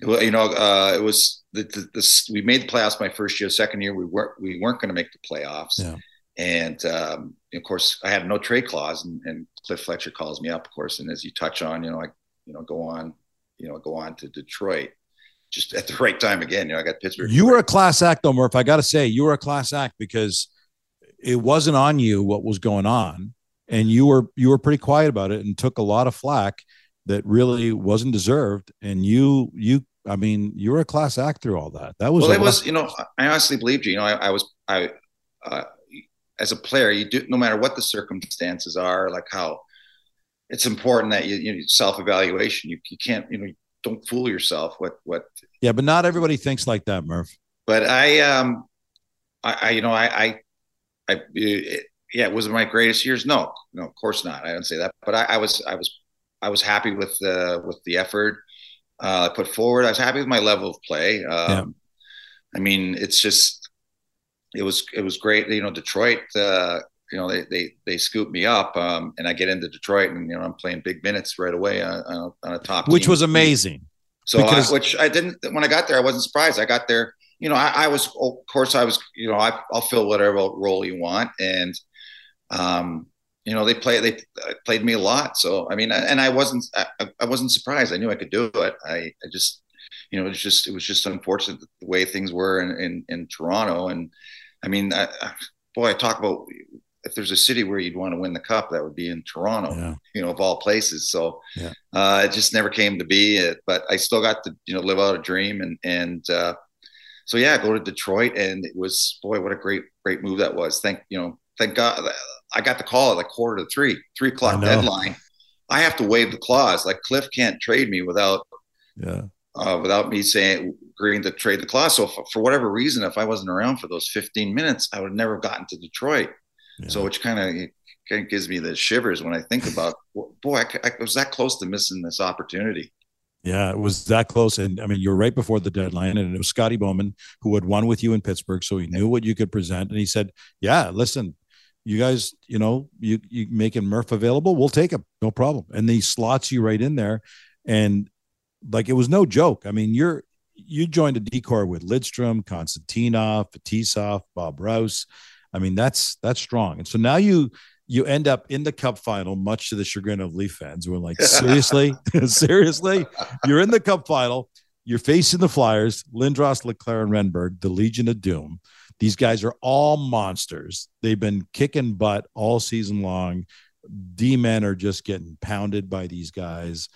it, you know, uh, it was the, the, the, we made the playoffs my first year. Second year, we weren't we weren't going to make the playoffs. Yeah. And um, of course, I had no trade clause, and, and, Cliff Fletcher calls me up, of course. And as you touch on, you know, I you know go on, you know, go on to Detroit, just at the right time again. You know, I got Pittsburgh. You were a class act, though, Murph. I got to say, you were a class act because it wasn't on you what was going on, and you were you were pretty quiet about it and took a lot of flack that really wasn't deserved. And you you I mean, you were a class act through all that. That was well. It was you know I honestly believed you. You know, I, I was I. Uh, as a player, you do no matter what the circumstances are, like how it's important that you, you self evaluation. You, you can't you know don't fool yourself. What what? Yeah, but not everybody thinks like that, Murph. But I um, I, I you know I I, I it, yeah, was it my greatest years? No, no, of course not. I don't say that. But I, I was I was I was happy with the with the effort uh, I put forward. I was happy with my level of play. Um, yeah. I mean, it's just it was it was great. You know, Detroit. Uh, you know, they they they scoop me up, um, and I get into Detroit, and you know, I'm playing big minutes right away on, on, a, on a top, which team. was amazing. So, because- I, which I didn't when I got there, I wasn't surprised. I got there. You know, I, I was, of course, I was. You know, I, will fill whatever role you want, and um, you know, they play they played me a lot. So I mean, and I wasn't I, I wasn't surprised. I knew I could do it. I, I just you know, it's just it was just unfortunate the way things were in in, in Toronto. And I mean, I, boy, I talk about if there's a city where you'd want to win the cup, that would be in Toronto. Yeah. You know, of all places. So yeah. uh, it just never came to be. It, but I still got to you know live out a dream and and. Uh, so yeah, go to Detroit, and it was boy, what a great, great move that was. Thank you know, thank God I got the call at like quarter to three, three o'clock deadline. I have to waive the clause. Like Cliff can't trade me without, yeah, uh, without me saying agreeing to trade the clause. So for, for, whatever reason, if I wasn't around for those 15 minutes, I would have never gotten to Detroit. Yeah. So which kind of kind of gives me the shivers when I think about, boy, I, I was that close to missing this opportunity. Yeah, it was that close. And I mean, you're right before the deadline. And it was Scotty Bowman who had won with you in Pittsburgh. So he knew what you could present. And he said, Yeah, listen, you guys, you know, you you making Murph available, we'll take him, no problem. And he slots you right in there, and like it was no joke. I mean, you're you joined a D corps with Lidstrom, Konstantinov, Fetisov, Bob Rouse. I mean, that's that's strong. And so now you you end up in the cup final, much to the chagrin of Leaf fans We're like, seriously, seriously, you're in the cup final. You're facing the Flyers, Lindros, LeClair, and Renberg, the Legion of Doom. These guys are all monsters. They've been kicking butt all season long. D men are just getting pounded by these guys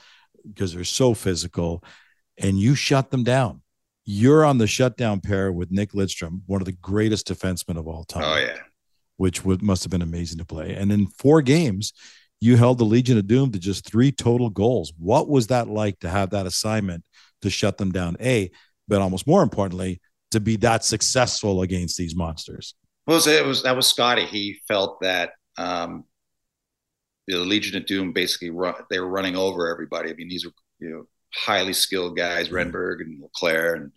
because they're so physical, and you shut them down. You're on the shutdown pair with Nick Lidstrom, one of the greatest defensemen of all time. Oh yeah, which would, must have been amazing to play. And in four games, you held the Legion of Doom to just three total goals. What was that like to have that assignment to shut them down? A, but almost more importantly, to be that successful against these monsters? Well, it was that was Scotty. He felt that um, the Legion of Doom basically run, they were running over everybody. I mean, these were you know highly skilled guys, Renberg and LeClair and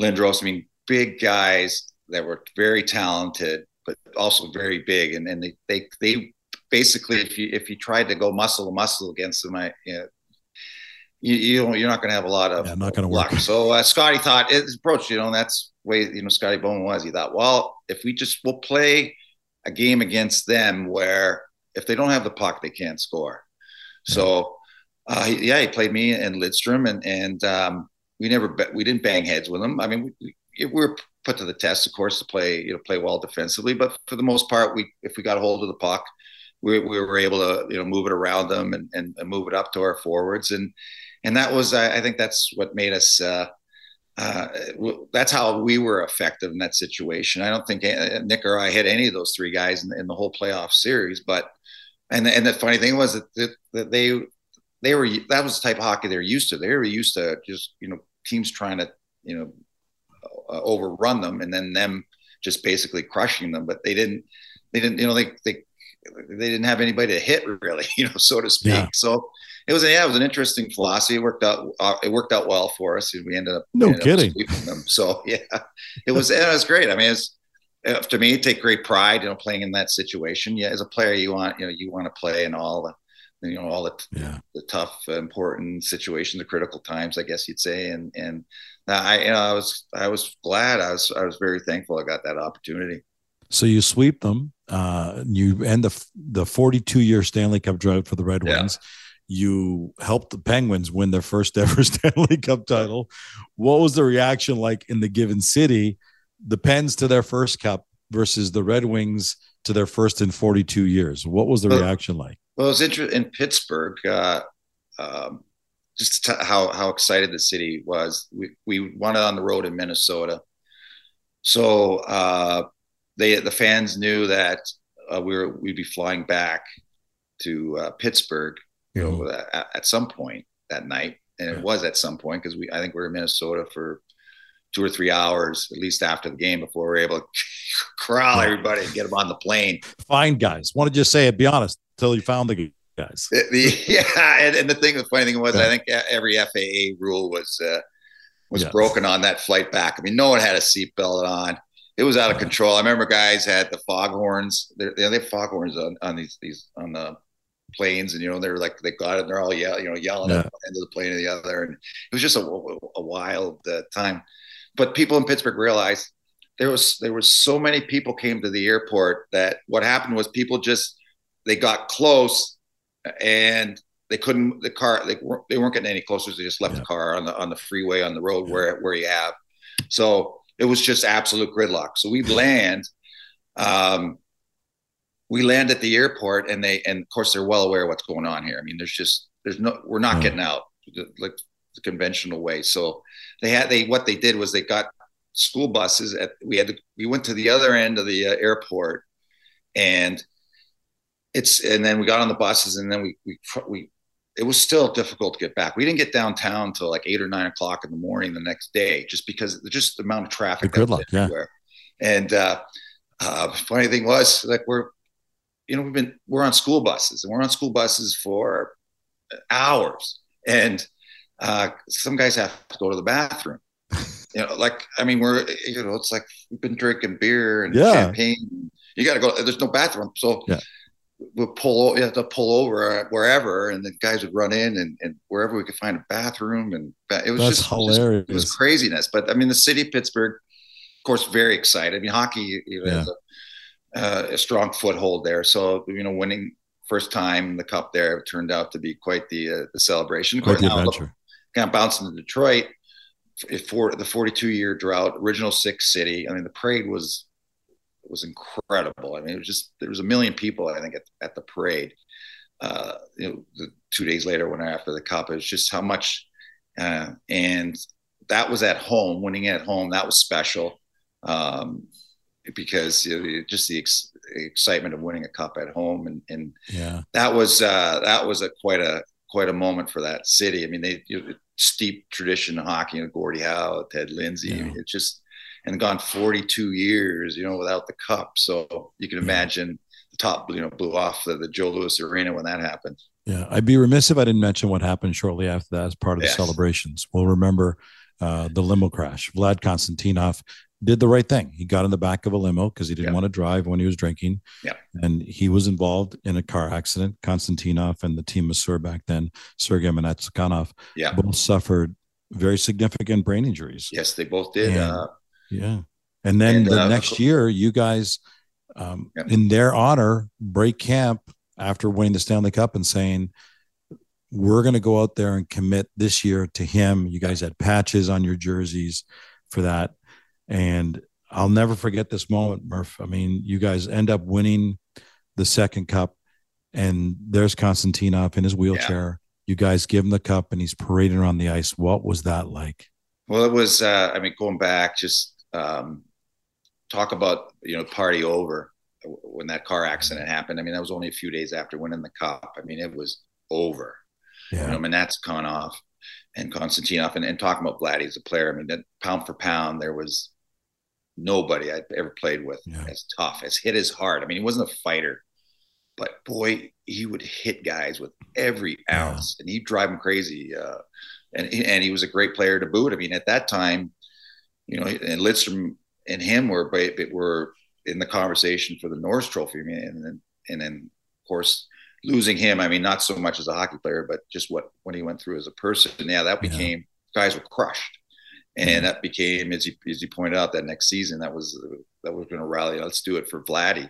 Lindros. I mean, big guys that were very talented, but also very big. And and they they they basically, if you if you tried to go muscle to muscle against them, I you know, you, you you're not going to have a lot of yeah, not going to work. So uh, Scotty thought his approach, you know, and that's way you know Scotty Bowman was. He thought, well, if we just we'll play a game against them where if they don't have the puck, they can't score. So uh, yeah, he played me and Lidstrom, and and um, we never we didn't bang heads with him. I mean, we, we were put to the test, of course, to play you know play well defensively, but for the most part, we if we got a hold of the puck, we, we were able to you know move it around them and, and, and move it up to our forwards and and that was I think that's what made us. Uh, uh, that's how we were effective in that situation. I don't think uh, Nick or I hit any of those three guys in, in the whole playoff series. But and and the funny thing was that, that they they were that was the type of hockey they're used to. They were used to just you know teams trying to you know uh, overrun them and then them just basically crushing them. But they didn't they didn't you know they they they didn't have anybody to hit really you know so to speak. Yeah. So it was yeah, it was an interesting philosophy. It worked out. Uh, it worked out well for us. And we ended up no ended kidding. Up them. So yeah, it was it was great. I mean, it's uh, to me, take great pride, you know, playing in that situation. Yeah, as a player, you want you know you want to play in all the you know all the yeah. the tough, important situations, the critical times, I guess you'd say. And and I you know I was I was glad. I was I was very thankful I got that opportunity. So you sweep them. Uh, you end the the 42 year Stanley Cup drought for the Red Wings. You helped the Penguins win their first ever Stanley Cup title. What was the reaction like in the given city? The Pens to their first cup versus the Red Wings to their first in 42 years. What was the reaction like? Well, it was interesting in Pittsburgh. Uh, um, just how how excited the city was. We we it on the road in Minnesota, so uh, they the fans knew that uh, we were we'd be flying back to uh, Pittsburgh you know, mm-hmm. at, at, some point that night, and it was at some point because we I think we were in Minnesota for two or three hours at least after the game before we were able to corral everybody and get them on the plane. Fine guys, want to just say it. Be honest, until you found the guys. Yeah, and, and, the thing, the funny thing was, yeah. I think every FAA rule was uh, was yes. broken on that flight back. I mean, no one had a seatbelt on it was out of control. I remember guys had the foghorns. They're, they have foghorns on, on these these on the planes, and you know they're like they got it. and They're all yell, you know yelling yeah. at the end of the plane and the other, and it was just a, a wild uh, time. But people in Pittsburgh realized there was there was so many people came to the airport that what happened was people just they got close and they couldn't the car they weren't they weren't getting any closer. They just left yeah. the car on the on the freeway on the road yeah. where where you have so it was just absolute gridlock. So we land, um, we land at the airport, and they, and of course, they're well aware of what's going on here. I mean, there's just, there's no, we're not mm. getting out like the conventional way. So they had, they, what they did was they got school buses. At we had, to, we went to the other end of the uh, airport, and it's, and then we got on the buses, and then we, we, we it was still difficult to get back. We didn't get downtown till like eight or nine o'clock in the morning the next day, just because just the amount of traffic. Good luck, everywhere. yeah. And uh, uh, funny thing was, like we're, you know, we've been we're on school buses, and we're on school buses for hours, and uh, some guys have to go to the bathroom. you know, like I mean, we're you know, it's like we've been drinking beer and yeah. champagne. You got to go. There's no bathroom, so. Yeah would pull you have to pull over wherever and the guys would run in and, and wherever we could find a bathroom and it was That's just hilarious it was craziness. But i mean the city of pittsburgh of course very excited. I mean hockey you know, yeah. has a, uh, a, strong foothold there. So you know winning first time the cup there turned out to be quite the uh, the celebration. Quite the adventure. kind of bouncing to detroit for the 42 year drought original six city. I mean the parade was was incredible. I mean, it was just there was a million people I think at, at the parade. Uh, you know, the, two days later, when I after the cup, it was just how much, uh, and that was at home. Winning at home, that was special um, because you know, just the ex- excitement of winning a cup at home, and, and yeah, that was uh, that was a quite a quite a moment for that city. I mean, they you know, steep tradition of hockey, you know, Gordie Howe, Ted Lindsay. Yeah. It's just and gone 42 years, you know, without the cup. So you can imagine the top, you know, blew off the, the Joe Louis Arena when that happened. Yeah, I'd be remiss if I didn't mention what happened shortly after that as part of yes. the celebrations. We'll remember uh, the limo crash. Vlad Konstantinov did the right thing. He got in the back of a limo because he didn't want to drive when he was drinking. Yeah. And he was involved in a car accident. Konstantinov and the team masseur back then, Sergei Mnatsakanov, yeah. both suffered very significant brain injuries. Yes, they both did. Uh, yeah. And then and, the uh, next year, you guys, um, yeah. in their honor, break camp after winning the Stanley Cup and saying, we're going to go out there and commit this year to him. You guys had patches on your jerseys for that. And I'll never forget this moment, Murph. I mean, you guys end up winning the second cup, and there's Konstantinov in his wheelchair. Yeah. You guys give him the cup, and he's parading around the ice. What was that like? Well, it was, uh, I mean, going back, just um, talk about you know party over when that car accident happened. I mean, that was only a few days after winning the cup. I mean, it was over. Yeah. You know, I mean, that's gone off and Konstantinov and, and talking about Vladdy as a player. I mean, that pound for pound, there was nobody I'd ever played with yeah. as tough, as hit as hard. I mean, he wasn't a fighter, but boy, he would hit guys with every ounce yeah. and he'd drive them crazy. Uh, and, and he was a great player to boot. I mean, at that time, you know, and Lidstrom and him were were in the conversation for the Norris Trophy, and then and then of course losing him, I mean, not so much as a hockey player, but just what what he went through as a person. Yeah, that became yeah. guys were crushed, and that became as you as you pointed out that next season that was that was going to rally. Let's do it for Vladdy,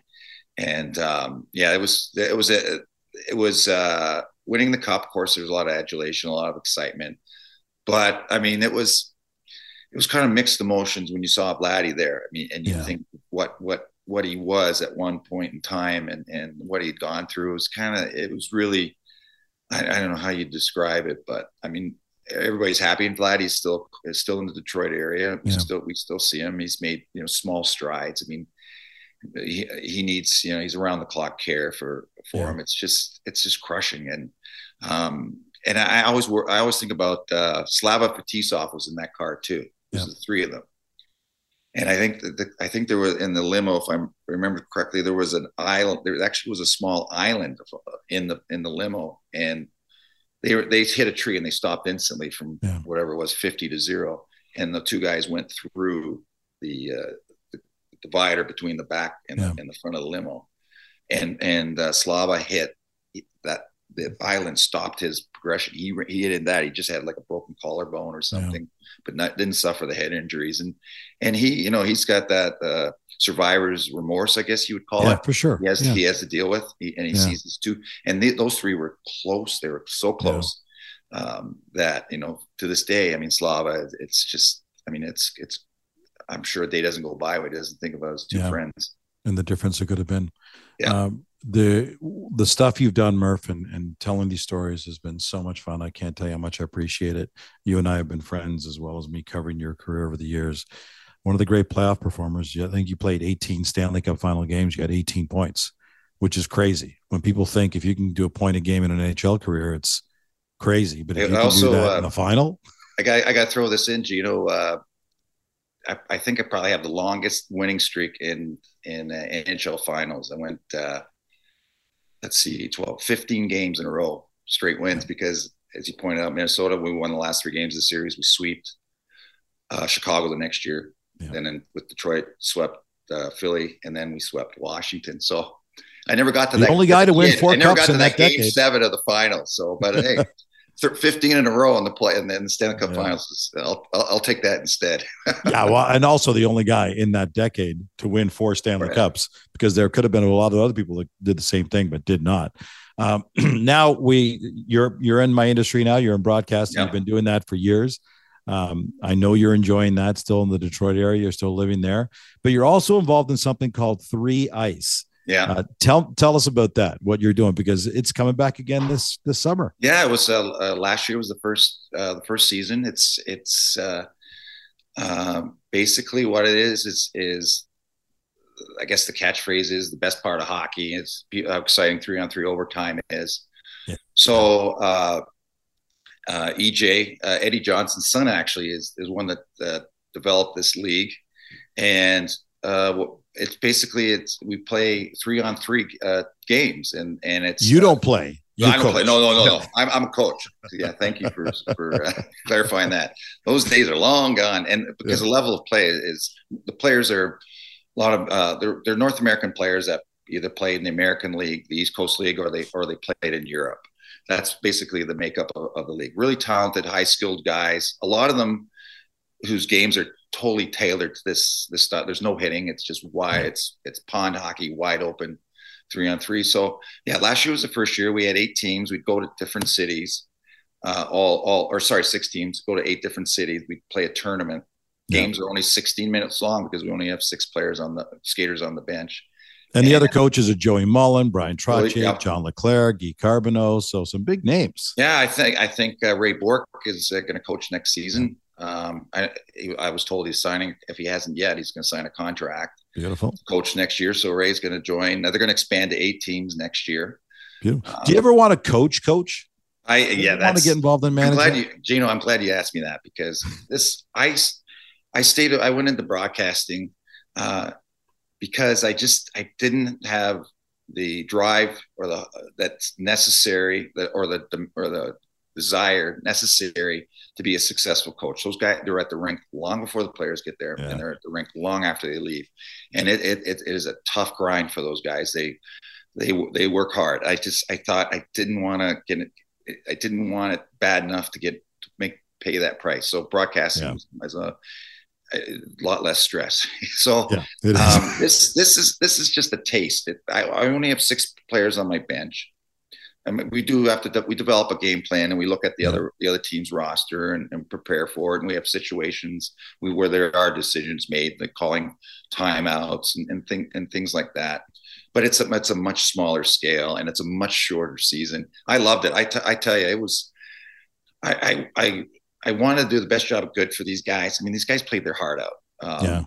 and um, yeah, it was it was a it was uh, winning the cup. Of course, there was a lot of adulation, a lot of excitement, but I mean, it was it was kind of mixed emotions when you saw Vladdy there. I mean, and you yeah. think what what what he was at one point in time and and what he'd gone through. It was kind of it was really I, I don't know how you describe it, but I mean everybody's happy and Vlad he's still is still in the Detroit area. We yeah. still we still see him. He's made you know small strides. I mean he he needs you know he's around the clock care for for yeah. him. It's just it's just crushing and um and I, always work I always think about uh, Slava Fetisov was in that car too. There's yeah. the three of them and I think that the, I think there was in the limo, if I remember correctly, there was an island. There actually was a small island in the in the limo, and they were they hit a tree and they stopped instantly from yeah. whatever it was, fifty to zero. And the two guys went through the, uh, the divider between the back and, yeah. the, and the front of the limo, and and uh, Slava hit that the violence stopped his progression. He he did that. He just had like a broken collarbone or something. Yeah but not, didn't suffer the head injuries. And and he, you know, he's got that uh, survivor's remorse, I guess you would call yeah, it. For sure, he has yeah. he has to deal with, he, and he sees this too. And they, those three were close; they were so close um, that you know to this day. I mean, Slava, it's just, I mean, it's it's. I'm sure a day doesn't go by where he doesn't think about his two friends and the difference it could have been. Yeah. Um, the the stuff you've done, Murph, and, and telling these stories has been so much fun. I can't tell you how much I appreciate it. You and I have been friends as well as me covering your career over the years. One of the great playoff performers. I think you played 18 Stanley Cup final games. You got 18 points, which is crazy. When people think if you can do a point a game in an NHL career, it's crazy. But if you also, do that uh, in a final, I got I got to throw this in, Gino. Uh, I, I, think I probably have the longest winning streak in in uh, NHL finals. I went. Let's see, 12, 15 games in a row, straight wins because, as you pointed out, Minnesota, we won the last three games of the series. We swept uh, Chicago the next year. Yeah. And then with Detroit, swept uh, Philly, and then we swept Washington. So I never got to the that. only guy to win four I never cups got in that, that game seven of the finals. So, but hey, 15 in a row in the play and then the Stanley Cup yeah. Finals. I'll, I'll, I'll, take that instead. yeah, well, and also the only guy in that decade to win four Stanley right. Cups because there could have been a lot of other people that did the same thing but did not. Um, now we, you're you're in my industry now. You're in broadcasting. Yeah. You've been doing that for years. Um, I know you're enjoying that still in the Detroit area. You're still living there, but you're also involved in something called Three Ice. Yeah. Uh, tell tell us about that. What you're doing because it's coming back again this this summer. Yeah, it was uh, uh, last year was the first uh, the first season. It's it's uh, um, basically what it is is is I guess the catchphrase is the best part of hockey. It's how exciting three on three overtime is. Yeah. So uh, uh, EJ uh, Eddie Johnston's son actually is is one that uh, developed this league, and uh, it's basically it's we play three on three uh, games, and and it's you don't play. You I don't coach. play. No, no, no, no. I'm, I'm a coach. Yeah, thank you for for uh, clarifying that. Those days are long gone, and because yeah. the level of play is the players are a lot of uh, they're they're North American players that either played in the American League, the East Coast League, or they or they played in Europe. That's basically the makeup of, of the league. Really talented, high skilled guys. A lot of them whose games are totally tailored to this this stuff. There's no hitting. It's just wide. It's it's pond hockey, wide open, three on three. So yeah, last year was the first year. We had eight teams. We'd go to different cities. Uh, all all or sorry, six teams. Go to eight different cities. We'd play a tournament. Games are only 16 minutes long because we only have six players on the skaters on the bench. And, and the other coaches are Joey Mullen, Bryan Trottier, yep. John LeClair, Guy Carbonneau. So some big names. Yeah, I think I think uh, Ray Bourque is uh, going to coach next season. Um, I, I was told he's signing. If he hasn't yet, he's going to sign a contract. Beautiful. Coach next year. So Ray's going to join. Now they're going to expand to eight teams next year. Beautiful. Um, Do you ever want to coach? Coach? I yeah. Want to get involved in management? I'm glad you, Gino. I'm glad you asked me that because this I I stayed. I went into broadcasting uh, because I just I didn't have the drive or the that's necessary that or the or the desire necessary to be a successful coach. Those guys, they're at the rink long before the players get there, yeah. and they're at the rink long after they leave. And it, it, it is a tough grind for those guys. They they they work hard. I just I thought I didn't want to get it. I didn't want it bad enough to get to make pay that price. So broadcasting yeah. was, was a, a, lot less stress. so yeah, um, this this is this is just a taste. It, I, I only have six players on my bench. I mean, we do have to de- we develop a game plan and we look at the other the other team's roster and, and, prepare for it. And we have situations we, where there are decisions made, like calling timeouts and, and, thing, and things like that but it's a, it's a much smaller scale and it's a much shorter season. I loved it. I, t- I tell you, it was, I, I, I, I wanted to do the best job of good for these guys. I mean, these guys played their heart out. Um, yeah.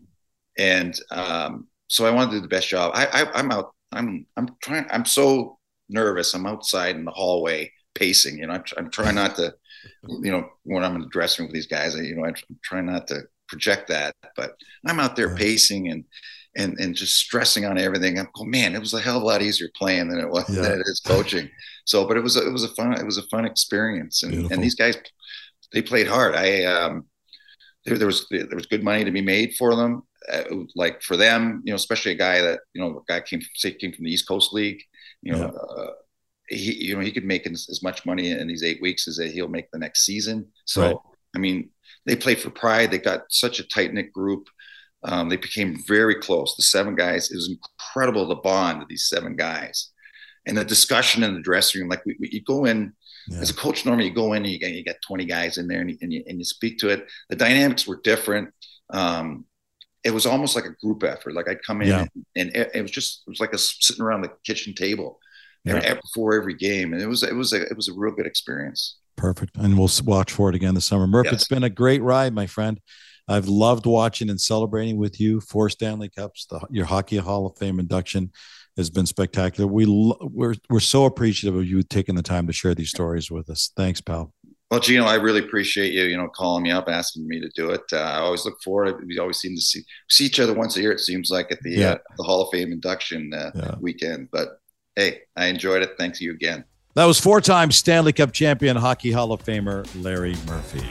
And um, so I wanted to do the best job. I, I, I'm out. I'm, I'm trying. I'm so nervous. I'm outside in the hallway pacing. You know, I'm, I'm trying not to, you know, when I'm in the dressing room with these guys, I, you know, I'm trying not to project that, but I'm out there pacing and and and just stressing on everything. I'm going, man, it was a hell of a lot easier playing than it was yeah. than it is coaching. So, but it was a, it was a fun it was a fun experience, and, and these guys they played hard. I um, there, there, was there was good money to be made for them. Uh, like for them, you know, especially a guy that you know, a guy came say came from the East Coast League, you know. Yeah. Uh, he, you know, he could make as, as, much money in these eight weeks as he'll make the next season. So, right. I mean, they played for pride. They got such a tight knit group. Um, they became very close. The seven guys, it was incredible the bond of these seven guys. And the discussion in the dressing room, like we, we, you go in yeah. as a coach, normally you go in and you get, you get 20 guys in there and you, and you, and you speak to it. The dynamics were different. Um, it was almost like a group effort. Like I'd come in yeah. and, and it, was just, it was like a sitting around the kitchen table yeah. before every game. And it was, it was a, it was a real good experience. Perfect. And we'll watch for it again this summer. Murph, yes. it's been a great ride, my friend. I've loved watching and celebrating with you. Four Stanley Cups, the, your Hockey Hall of Fame induction has been spectacular. We we're we're so appreciative of you taking the time to share these stories with us. Thanks, pal. Well, Gino, I really appreciate you, you know, calling me up, asking me to do it. Uh, I always look forward. We always seem to see see each other once a year. It seems like at the yeah. uh, the Hall of Fame induction uh, yeah. weekend. But hey, I enjoyed it. Thanks to you again. That was four-time Stanley Cup champion, Hockey Hall of Famer Larry Murphy.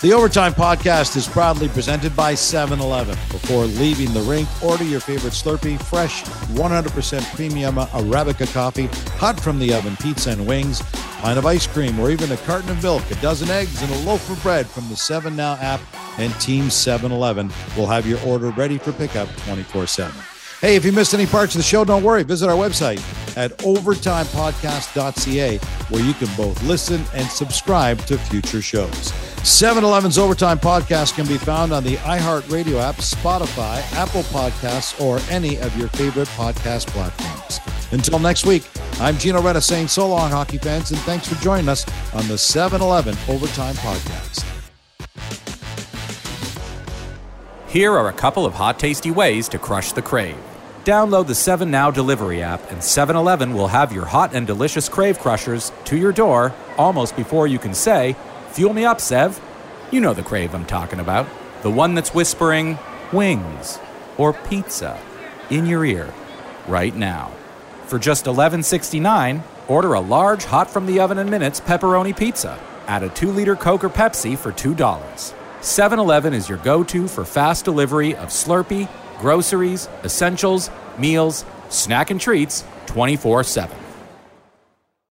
The Overtime Podcast is proudly presented by 7 Eleven. Before leaving the rink, order your favorite Slurpee, fresh, 100% premium Arabica coffee, hot from the oven, pizza and wings, pint of ice cream, or even a carton of milk, a dozen eggs, and a loaf of bread from the 7 Now app and Team 7 Eleven will have your order ready for pickup 24 7. Hey, if you missed any parts of the show, don't worry. Visit our website at overtimepodcast.ca where you can both listen and subscribe to future shows. 7 Eleven's Overtime Podcast can be found on the iHeartRadio app, Spotify, Apple Podcasts, or any of your favorite podcast platforms. Until next week, I'm Gino Reda saying so long, hockey fans, and thanks for joining us on the 7 Eleven Overtime Podcast. Here are a couple of hot, tasty ways to crush the crave. Download the 7 Now delivery app, and 7 Eleven will have your hot and delicious crave crushers to your door almost before you can say, Fuel me up, Sev. You know the crave I'm talking about. The one that's whispering wings or pizza in your ear right now. For just $11.69, order a large hot from the oven in minutes pepperoni pizza. Add a 2 liter Coke or Pepsi for $2. 7 Eleven is your go to for fast delivery of Slurpee, groceries, essentials, meals, snack, and treats 24 7.